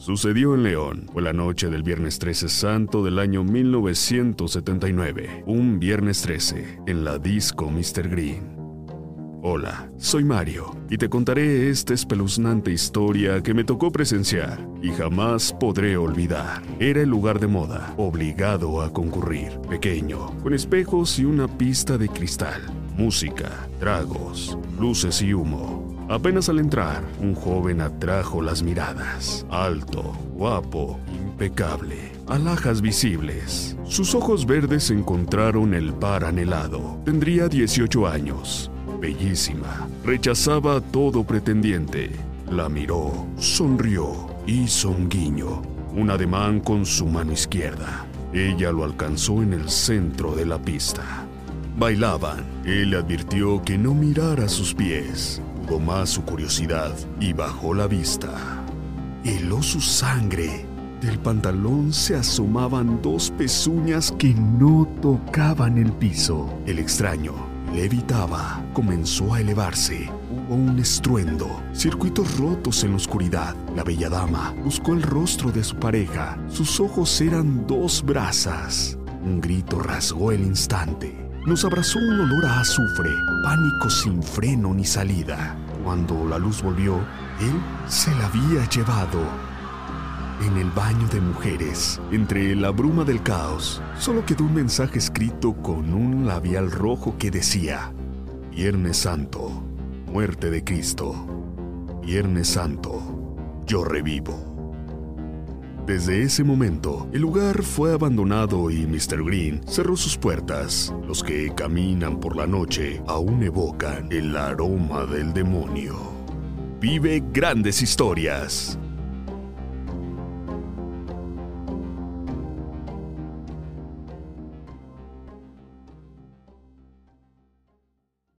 Sucedió en León. Fue la noche del viernes 13 santo del año 1979. Un viernes 13 en la disco Mr. Green. Hola, soy Mario y te contaré esta espeluznante historia que me tocó presenciar y jamás podré olvidar. Era el lugar de moda, obligado a concurrir, pequeño, con espejos y una pista de cristal, música, tragos, luces y humo. Apenas al entrar, un joven atrajo las miradas. Alto, guapo, impecable, alhajas visibles. Sus ojos verdes encontraron el par anhelado. Tendría 18 años bellísima. Rechazaba a todo pretendiente. La miró, sonrió, hizo un guiño, un ademán con su mano izquierda. Ella lo alcanzó en el centro de la pista. Bailaban. Él advirtió que no mirara sus pies. Más su curiosidad y bajó la vista. Heló su sangre. Del pantalón se asomaban dos pezuñas que no tocaban el piso. El extraño Levitaba, comenzó a elevarse. Hubo un estruendo, circuitos rotos en la oscuridad. La bella dama buscó el rostro de su pareja. Sus ojos eran dos brasas. Un grito rasgó el instante. Nos abrazó un olor a azufre, pánico sin freno ni salida. Cuando la luz volvió, él se la había llevado en el baño de mujeres, entre la bruma del caos, solo quedó un mensaje escrito con un labial rojo que decía, Viernes Santo, muerte de Cristo. Viernes Santo, yo revivo. Desde ese momento, el lugar fue abandonado y Mr. Green cerró sus puertas. Los que caminan por la noche aún evocan el aroma del demonio. Vive grandes historias.